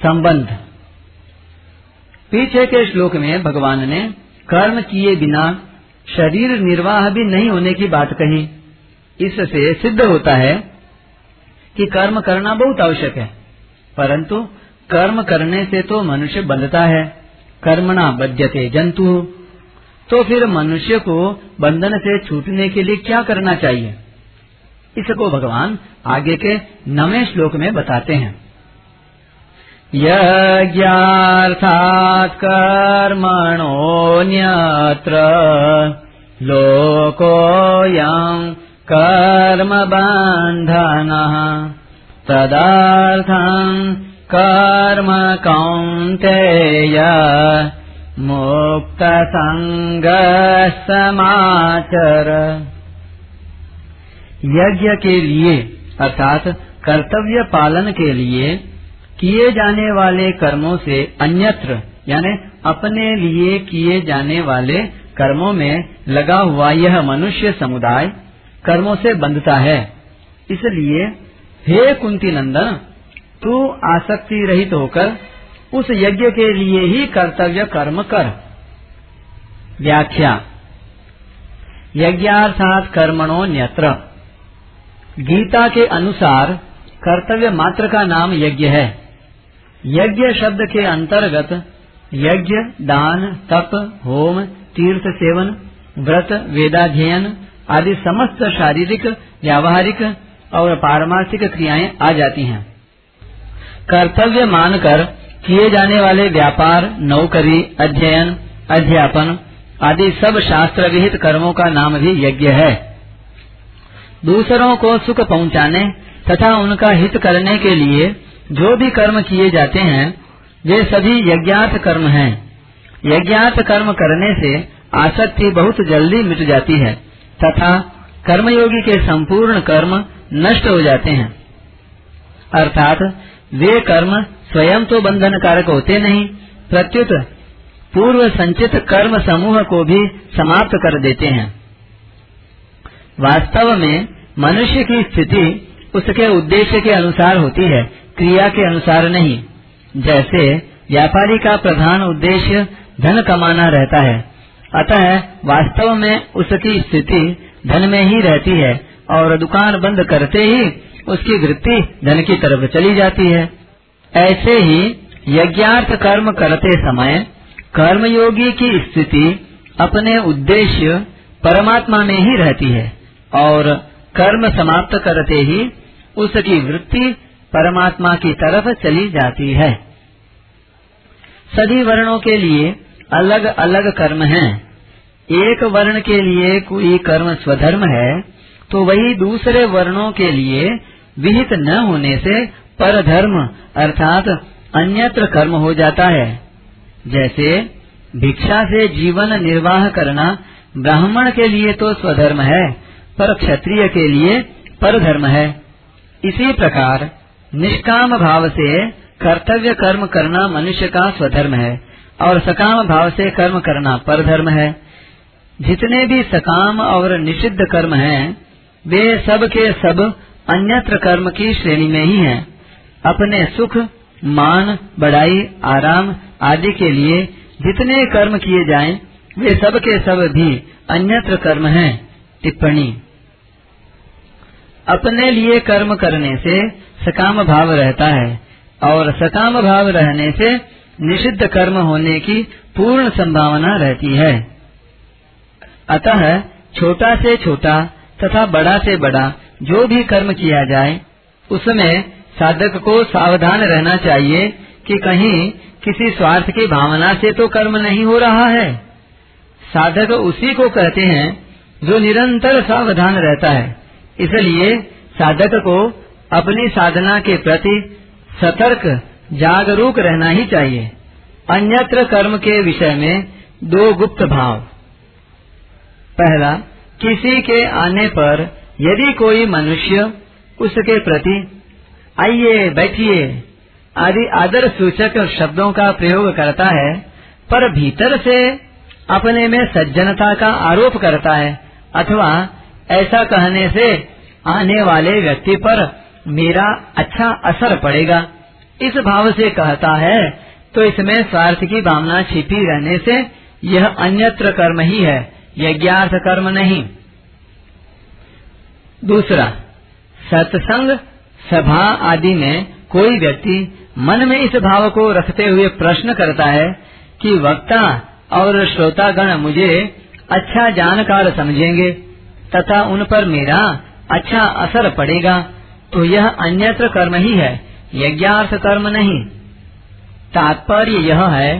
संबंध। पीछे के श्लोक में भगवान ने कर्म किए बिना शरीर निर्वाह भी नहीं होने की बात कही। इससे सिद्ध होता है कि कर्म करना बहुत आवश्यक है, परंतु कर्म करने से तो मनुष्य बंधता है, कर्मणा बद्यते जंतु। तो फिर मनुष्य को बंधन से छूटने के लिए क्या करना चाहिए? इसको भगवान आगे के नवे श्लोक में बताते हैं। यज्ञार्थात् कर्मणोऽन्यत्र लोकोऽयम् कर्मबन्धनः तदर्थम् कर्म कौन्तेय समाचर यज्ञ के लिए अर्थात कर्तव्य पालन के लिए किए जाने वाले कर्मों से अन्यत्र, यानी अपने लिए किए जाने वाले कर्मों में लगा हुआ यह मनुष्य समुदाय कर्मों से बंधता है। इसलिए, हे कुंती नंदन, तू आसक्ति रहित होकर उस यज्ञ के लिए ही कर्तव्य कर्म कर। व्याख्या, यज्ञार्थात कर्मणों न्यत्र गीता के अनुसार कर्तव्य मात्र का नाम यज्ञ है। यज्ञ शब्द के अंतर्गत यज्ञ, दान, तप, होम, तीर्थ सेवन, व्रत, वेदाध्ययन आदि समस्त शारीरिक, व्यावहारिक और पारमार्थिक क्रियाएँ आ जाती हैं। कर्तव्य मानकर किए जाने वाले व्यापार, नौकरी, अध्ययन, अध्यापन आदि सब शास्त्र विहित कर्मों का नाम भी यज्ञ है। दूसरों को सुख पहुँचाने तथा उनका हित करने के लिए जो भी कर्म किए जाते हैं वे सभी यज्ञात कर्म हैं। यज्ञात कर्म करने से आसक्ति बहुत जल्दी मिट जाती है, तथा कर्मयोगी के संपूर्ण कर्म नष्ट हो जाते हैं। अर्थात, वे कर्म स्वयं तो बंधन कारक होते नहीं, प्रत्युत पूर्व संचित कर्म समूह को भी समाप्त कर देते हैं। वास्तव में मनुष्य की स्थिति उसके उद्देश्य के अनुसार होती है क्रिया के अनुसार नहीं। जैसे, व्यापारी का प्रधान उद्देश्य धन कमाना रहता है। अतः, वास्तव में उसकी स्थिति धन में ही रहती है और दुकान बंद करते ही उसकी वृत्ति धन की तरफ़ चली जाती है। ऐसे ही, यज्ञार्थ कर्म करते समय कर्मयोगी की स्थिति अपने उद्देश्य परमात्मा में ही रहती है और कर्म समाप्त करते ही उसकी वृत्ति परमात्मा की तरफ़ चली जाती है। सभी वर्णों के लिए अलग अलग कर्म हैं। एक वर्ण के लिए कोई कर्म स्वधर्म है तो वही दूसरे वर्णों के लिए विहित न होने से परधर्म अर्थात अन्यत्र कर्म हो जाता है। जैसे, भिक्षा से जीवन निर्वाह करना ब्राह्मण के लिए तो स्वधर्म है, पर क्षत्रिय के लिए परधर्म है। इसी प्रकार निष्काम भाव से कर्तव्य कर्म करना मनुष्य का स्वधर्म है और सकाम भाव से कर्म करना परधर्म है जितने भी सकाम और निषिद्ध कर्म हैं, वे सब के सब अन्यत्र कर्म की श्रेणी में ही हैं। अपने सुख मान बढ़ाई आराम आदि के लिए जितने कर्म किए जाएँ, वे सब के सब भी अन्यत्र कर्म हैं। टिप्पणी अपने लिए कर्म करने से सकाम भाव रहता है और सकाम भाव रहने से निषिद्ध कर्म होने की पूर्ण संभावना रहती है। अतः छोटा से छोटा तथा बड़ा से बड़ा जो भी कर्म किया जाए, उसमें साधक को सावधान रहना चाहिए कि कहीं किसी स्वार्थ की भावना से तो कर्म नहीं हो रहा है। साधक उसी को कहते हैं जो निरंतर सावधान रहता है। इसलिए साधक को अपनी साधना के प्रति सतर्क, जागरूक रहना ही चाहिए। अन्यत्र कर्म के विषय में दो गुप्त भाव। पहला, किसी के आने पर यदि कोई मनुष्य उसके प्रति, आइए, बैठिए आदि आदर सूचक शब्दों का प्रयोग करता है, पर भीतर से अपने में सज्जनता का आरोप करता है, अथवा ऐसा कहने से आने वाले व्यक्ति पर मेरा अच्छा असर पड़ेगा। इस भाव से कहता है तो इसमें स्वार्थ की भावना छिपी रहने से यह अन्यत्र कर्म ही है, यज्ञार्थ कर्म नहीं। दूसरा, सत्संग, सभा आदि में कोई व्यक्ति मन में इस भाव को रखते हुए प्रश्न करता है कि वक्ता और श्रोतागण मुझे अच्छा जानकार समझेंगे। तथा उन पर मेरा अच्छा असर पड़ेगा तो यह अन्यत्र कर्म ही है, यज्ञार्थ कर्म नहीं। तात्पर्य यह है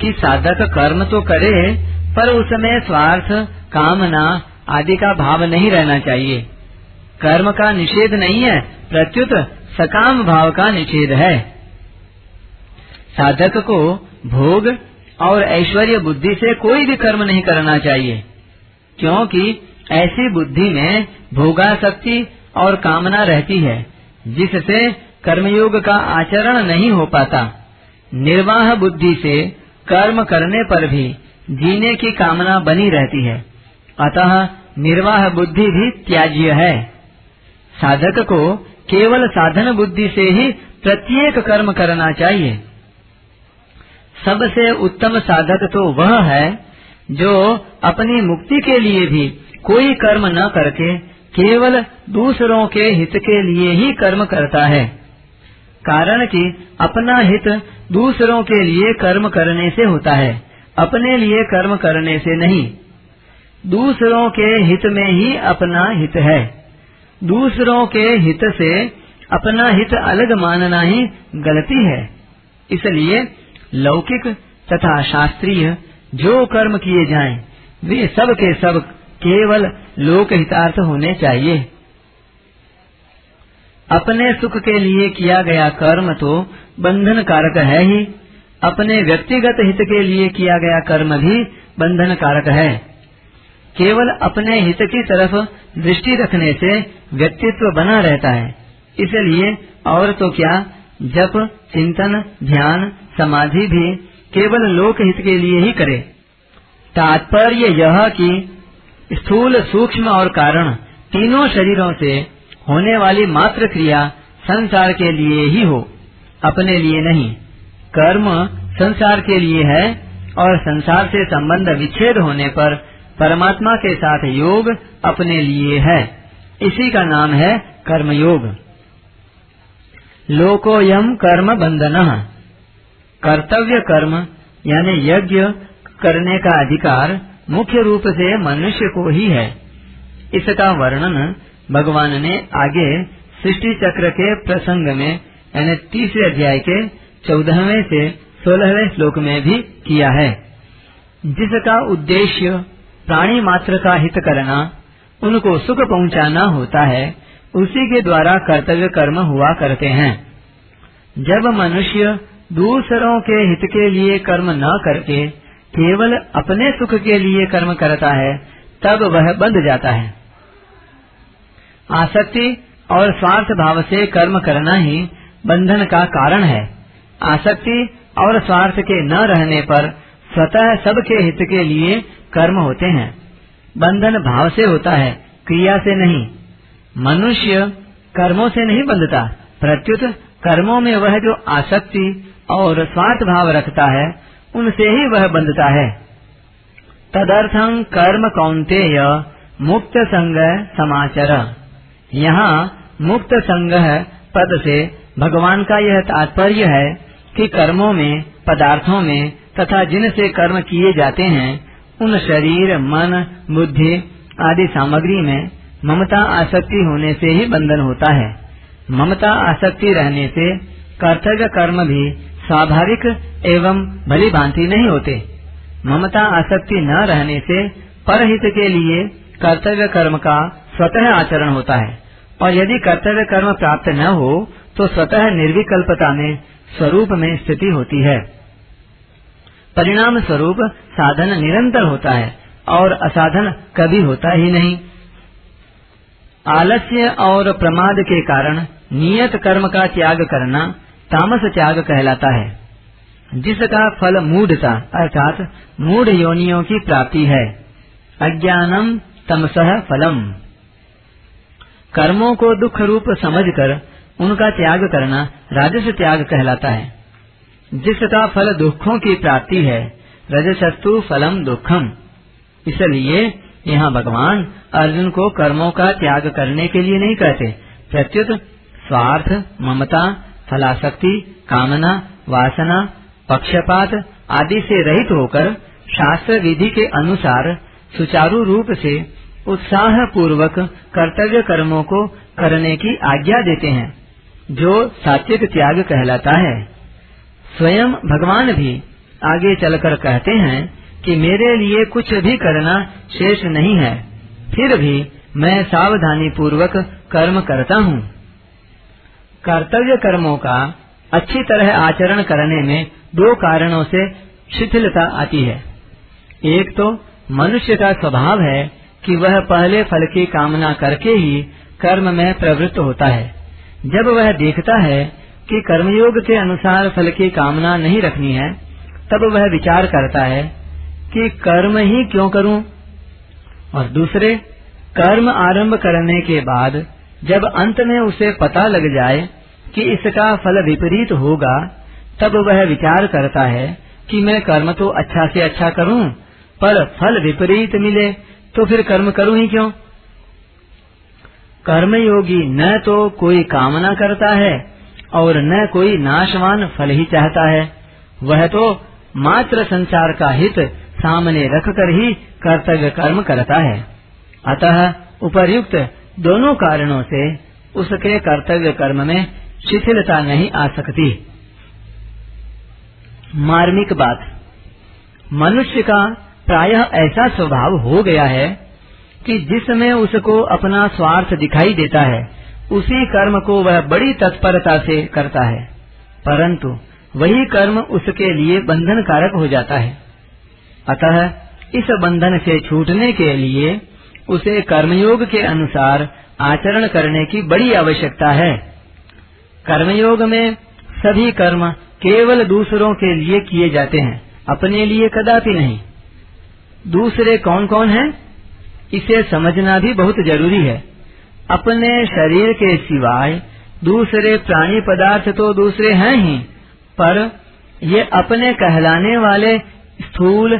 कि साधक कर्म तो करे, पर उसमें स्वार्थ, कामना आदि का भाव नहीं रहना चाहिए। कर्म का निषेध नहीं है, प्रत्युत सकाम भाव का निषेध है। साधक को भोग और ऐश्वर्य बुद्धि से कोई भी कर्म नहीं करना चाहिए, क्योंकि ऐसी बुद्धि में भोगाशक्ति और कामना रहती है, जिससे कर्मयोग का आचरण नहीं हो पाता। निर्वाह बुद्धि से कर्म करने पर भी जीने की कामना बनी रहती है। अतः निर्वाह बुद्धि भी त्याज्य है। साधक को केवल साधन बुद्धि से ही प्रत्येक कर्म करना चाहिए। सबसे उत्तम साधक तो वह है, जो अपनी मुक्ति के लिए भी कोई कर्म न करके केवल दूसरों के हित के लिए ही कर्म करता है। कारण कि अपना हित दूसरों के लिए कर्म करने से होता है अपने लिए कर्म करने से नहीं। दूसरों के हित में ही अपना हित है। दूसरों के हित से अपना हित अलग मानना ही गलती है। इसलिए लौकिक तथा शास्त्रीय जो कर्म किए जाएँ, वे सब के सब केवल लोक हितार्थ होने चाहिए। अपने सुख के लिए किया गया कर्म तो बंधन कारक है ही। अपने व्यक्तिगत हित के लिए किया गया कर्म भी बंधन कारक है। केवल अपने हित की तरफ़ दृष्टि रखने से व्यक्तित्व बना रहता है। इसलिए और तो क्या, जप, चिंतन, ध्यान, समाधि भी केवल लोक हित के लिए ही करे। तात्पर्य यह कि स्थूल सूक्ष्म और कारण तीनों शरीरों से होने वाली मात्र क्रिया संसार के लिए ही हो, अपने लिए नहीं। कर्म संसार के लिए है और संसार से संबंध विच्छेद होने पर परमात्मा के साथ योग अपने लिए है। इसी का नाम है कर्म कर्मयोग। लोकोयम कर्म बंधन, कर्तव्य कर्म यानी यज्ञ करने का अधिकार मुख्य रूप से मनुष्य को ही है। इसका वर्णन भगवान ने आगे सृष्टि चक्र के प्रसंग में, यानी तीसरे अध्याय के चौदहवें से सोलहवें श्लोक में भी किया है। जिसका उद्देश्य प्राणी मात्र का हित करना, उनको सुख पहुंचाना होता है, उसी के द्वारा कर्तव्य कर्म हुआ करते हैं। जब मनुष्य दूसरों के हित के लिए कर्म न करके केवल अपने सुख के लिए कर्म करता है, तब वह बंध जाता है। आसक्ति और स्वार्थ भाव से कर्म करना ही बंधन का कारण है। आसक्ति और स्वार्थ के न रहने पर स्वतः सबके हित के लिए कर्म होते हैं। बंधन भाव से होता है, क्रिया से नहीं। मनुष्य कर्मों से नहीं बंधता। प्रत्युत कर्मों में वह जो आसक्ति और स्वार्थ भाव रखता है उनसे ही वह बंधता है। तदर्थं कर्म कौंतेय मुक्त संग समाचार। यहाँ मुक्त संग पद से भगवान का यह तात्पर्य है कि कर्मों में, पदार्थों में तथा जिनसे कर्म किए जाते हैं, उन शरीर, मन, बुद्धि आदि सामग्री में ममता आसक्ति होने से ही बंधन होता है। ममता आसक्ति रहने से कर्तव्य कर्म भी स्वाभाविक एवं भली भांति नहीं होते। ममता आसक्ति न रहने से परहित के लिए कर्तव्य कर्म का स्वतः आचरण होता है। और यदि कर्तव्य कर्म प्राप्त न हो तो स्वतः निर्विकल्पता में, स्वरूप में स्थिति होती है। परिणाम स्वरूप साधन निरंतर होता है, और असाधन कभी होता ही नहीं। आलस्य और प्रमाद के कारण नियत कर्म का त्याग करना तामस त्याग कहलाता है। जिसका फल मूढ़ता, अर्थात मूढ़ योनियों की प्राप्ति है। अज्ञानम तमसह फलम। कर्मों को दुख रूप समझकर उनका त्याग करना राजस त्याग कहलाता है। जिसका फल दुखों की प्राप्ति है, रजसस्तु फलम दुखम। इसलिए यहाँ भगवान अर्जुन को कर्मों का त्याग करने के लिए नहीं कहते। प्रत्युत स्वार्थ, ममता फलाशक्ति कामना, वासना, पक्षपात आदि से रहित होकर शास्त्र विधि के अनुसार सुचारू रूप से उत्साह पूर्वक कर्तव्य कर्मों को करने की आज्ञा देते हैं, जो सात्विक त्याग कहलाता है। स्वयं भगवान भी आगे चलकर कहते हैं कि मेरे लिए कुछ भी करना शेष नहीं है, फिर भी मैं सावधानी पूर्वक कर्म करता हूँ। कर्तव्य कर्मों का अच्छी तरह आचरण करने में दो कारणों से शिथिलता आती है एक तो मनुष्य का स्वभाव है कि वह पहले फल की कामना करके ही कर्म में प्रवृत्त होता है जब वह देखता है कि कर्मयोग के अनुसार फल की कामना नहीं रखनी है, तब वह विचार करता है कि कर्म ही क्यों करूँ? और दूसरे, कर्म आरंभ करने के बाद जब अंत में उसे पता लग जाए कि इसका फल विपरीत होगा, तब वह विचार करता है कि मैं कर्म तो अच्छा से अच्छा करूँ, पर फल विपरीत मिले तो फिर कर्म करूँ ही क्यों? कर्मयोगी न तो कोई कामना करता है और न कोई नाशवान फल ही चाहता है। वह तो मात्र संसार का हित सामने रखकर ही कर्तव्य कर्म करता है। अतः उपर्युक्त दोनों कारणों से उसके कर्तव्य कर्म में शिथिलता नहीं आ सकती। मार्मिक बात। मनुष्य का प्रायः ऐसा स्वभाव हो गया है कि जिसमें उसको अपना स्वार्थ दिखाई देता है, उसी कर्म को वह बड़ी तत्परता से करता है। परंतु वही कर्म उसके लिए बंधन कारक हो जाता है। अतः इस बंधन से छूटने के लिए उसे कर्मयोग के अनुसार आचरण करने की बड़ी आवश्यकता है। कर्मयोग में सभी कर्म केवल दूसरों के लिए किए जाते हैं, अपने लिए कदापि नहीं। दूसरे कौन कौन हैं? इसे समझना भी बहुत ज़रूरी है। अपने शरीर के सिवाय दूसरे प्राणी पदार्थ तो दूसरे हैं ही, पर ये अपने कहलाने वाले स्थूल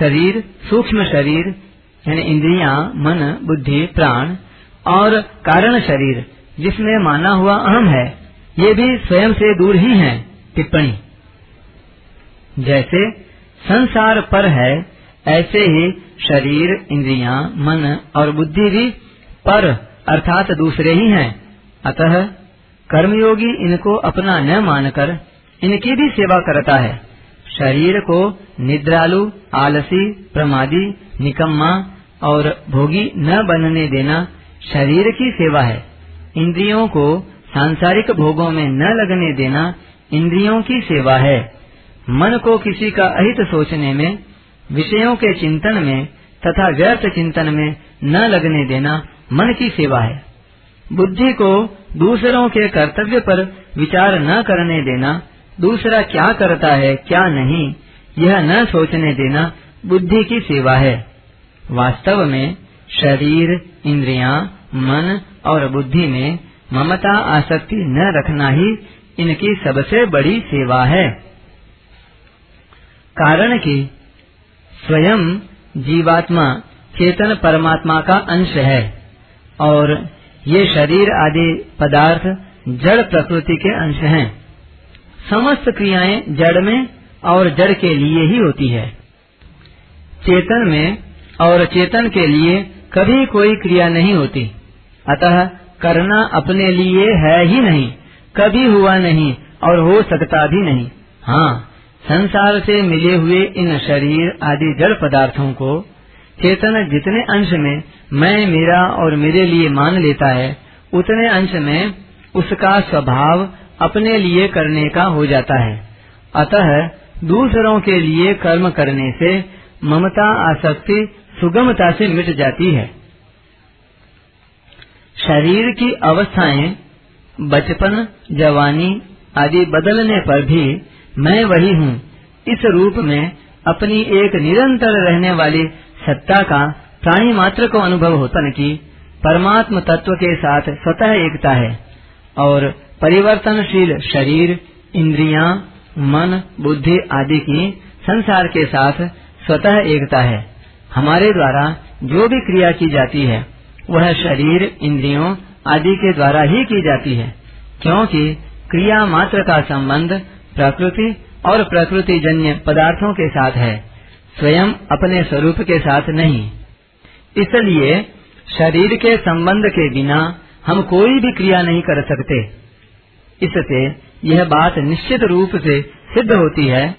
शरीर, सूक्ष्म शरीर, यानी इंद्रिया, मन, बुद्धि, प्राण और कारण शरीर, जिसमें माना हुआ अहम है। ये भी स्वयं से दूर ही हैं टिप्पणी। जैसे संसार पर है ऐसे ही शरीर इंद्रियाँ, मन और बुद्धि भी पर अर्थात दूसरे ही हैं। अतः कर्मयोगी इनको अपना न मानकर इनकी भी सेवा करता है। शरीर को निद्रालु आलसी प्रमादी निकम्मा और भोगी न बनने देना शरीर की सेवा है। इंद्रियों को सांसारिक भोगों में न लगने देना इंद्रियों की सेवा है। मन को किसी का अहित सोचने में विषयों के चिंतन में तथा व्यर्थ चिंतन में न लगने देना मन की सेवा है। बुद्धि को दूसरों के कर्तव्य पर विचार न करने देना दूसरा क्या करता है क्या नहीं यह न सोचने देना बुद्धि की सेवा है। वास्तव में शरीर इंद्रियाँ, मन और बुद्धि में ममता आसक्ति न रखना ही इनकी सबसे बड़ी सेवा है। कारण कि स्वयं जीवात्मा चेतन परमात्मा का अंश है और ये शरीर आदि पदार्थ जड़ प्रकृति के अंश हैं। समस्त क्रियाएँ जड़ में और जड़ के लिए ही होती है। चेतन में और चेतन के लिए कभी कोई क्रिया नहीं होती। अतः करना अपने लिए है ही नहीं, कभी हुआ नहीं और हो सकता भी नहीं। हाँ संसार से मिले हुए इन शरीर आदि जड़ पदार्थों को, चेतन जितने अंश में मैं, मेरा और मेरे लिए मान लेता है, उतने अंश में उसका स्वभाव अपने लिए करने का हो जाता है। अतः दूसरों के लिए कर्म करने से ममता, आसक्ति, सुगमता से मिट जाती है। शरीर की अवस्थाएँ, बचपन, जवानी आदि बदलने पर भी मैं वही हूँ। इस रूप में अपनी एक निरंतर रहने वाली सत्ता का प्राणी मात्र को अनुभव होता कि परमात्म तत्व के साथ स्वतः एकता है और परिवर्तनशील शरीर, इंद्रिया, मन, बुद्धि आदि की संसार के साथ स्वतः एकता है। हमारे द्वारा जो भी क्रिया की जाती है वह शरीर, इंद्रियों आदि के द्वारा ही की जाती है, क्योंकि क्रिया मात्र का संबंध प्रकृति और प्रकृति जन्य पदार्थों के साथ है, स्वयं अपने स्वरूप के साथ नहीं। इसलिए शरीर के संबंध के बिना हम कोई भी क्रिया नहीं कर सकते। इससे यह बात निश्चित रूप से सिद्ध होती है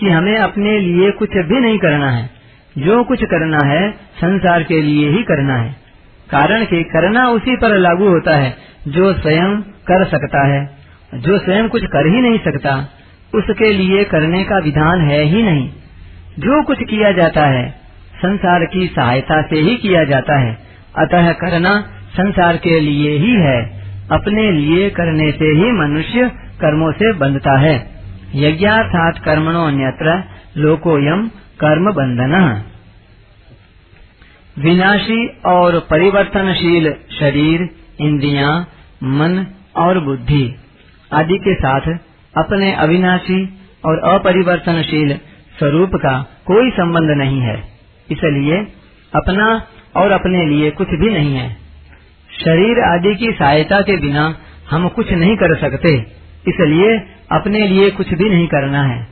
कि हमें अपने लिए कुछ भी नहीं करना है। जो कुछ करना है, संसार के लिए ही करना है। कारण कि करना उसी पर लागू होता है, जो स्वयं कर सकता है। जो स्वयं कुछ कर ही नहीं सकता, उसके लिए करने का विधान है ही नहीं। जो कुछ किया जाता है, संसार की सहायता से ही किया जाता है। अतः करना संसार के लिए ही है। अपने लिए करने से ही मनुष्य कर्मों से बंधता है। यज्ञार्थात कर्मणो अन्यत्र लोकोयम कर्म बंधन। विनाशी और परिवर्तनशील शरीर इंद्रियाँ, मन और बुद्धि आदि के साथ अपने अविनाशी और अपरिवर्तनशील स्वरूप का कोई संबंध नहीं है। इसलिए अपना और अपने लिए कुछ भी नहीं है। शरीर आदि की सहायता के बिना हम कुछ नहीं कर सकते। इसलिए अपने लिए कुछ भी नहीं करना है।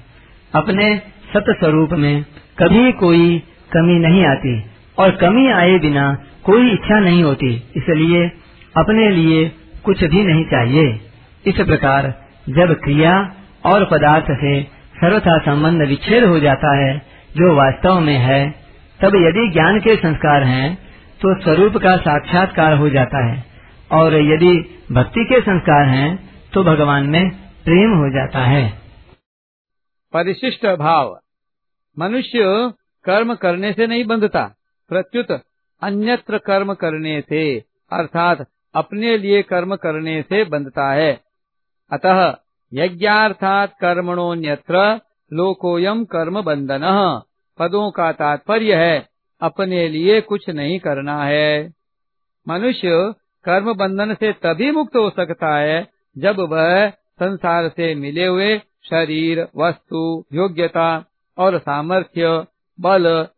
अपने सत स्वरूप में कभी कोई कमी नहीं आती। और कमी आए बिना कोई इच्छा नहीं होती, इसलिए अपने लिए कुछ भी नहीं चाहिए। इस प्रकार जब क्रिया और पदार्थ से सर्वथा संबंध विच्छेद हो जाता है, जो वास्तव में है, तब यदि ज्ञान के संस्कार हैं तो स्वरूप का साक्षात्कार हो जाता है, और यदि भक्ति के संस्कार हैं तो भगवान में प्रेम हो जाता है। परिशिष्ट भाव। मनुष्य कर्म करने से नहीं बंधता। प्रत्युत, अन्यत्र कर्म करने से, अर्थात अपने लिए कर्म करने से बंधता है। अतः, यज्ञार्थात कर्मणोन्यत्र लोकोयम कर्म बंधन, पदों का तात्पर्य है, अपने लिए कुछ नहीं करना है। मनुष्य कर्म बंधन से तभी मुक्त हो सकता है, जब वह संसार से मिले हुए शरीर, वस्तु, योग्यता और सामर्थ्य, बल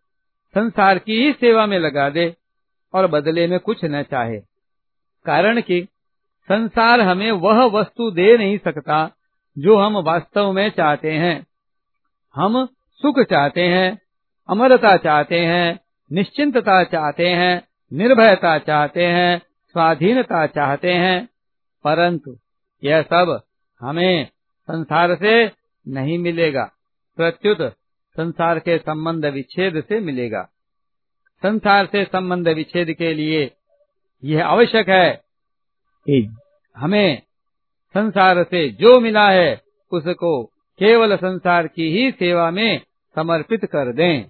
संसार की ही सेवा में लगा दे और बदले में कुछ न चाहे। कारण कि संसार हमें वह वस्तु दे नहीं सकता जो हम वास्तव में चाहते हैं। हम सुख चाहते हैं, अमरता चाहते हैं, निश्चिंतता चाहते हैं, निर्भयता चाहते हैं, स्वाधीनता चाहते हैं। परंतु यह सब हमें संसार से नहीं मिलेगा। प्रत्युत संसार के संबंध विच्छेद से मिलेगा। संसार से संबंध विच्छेद के लिए यह आवश्यक है। कि हमें संसार से जो मिला है उसको केवल संसार की ही सेवा में समर्पित कर दें।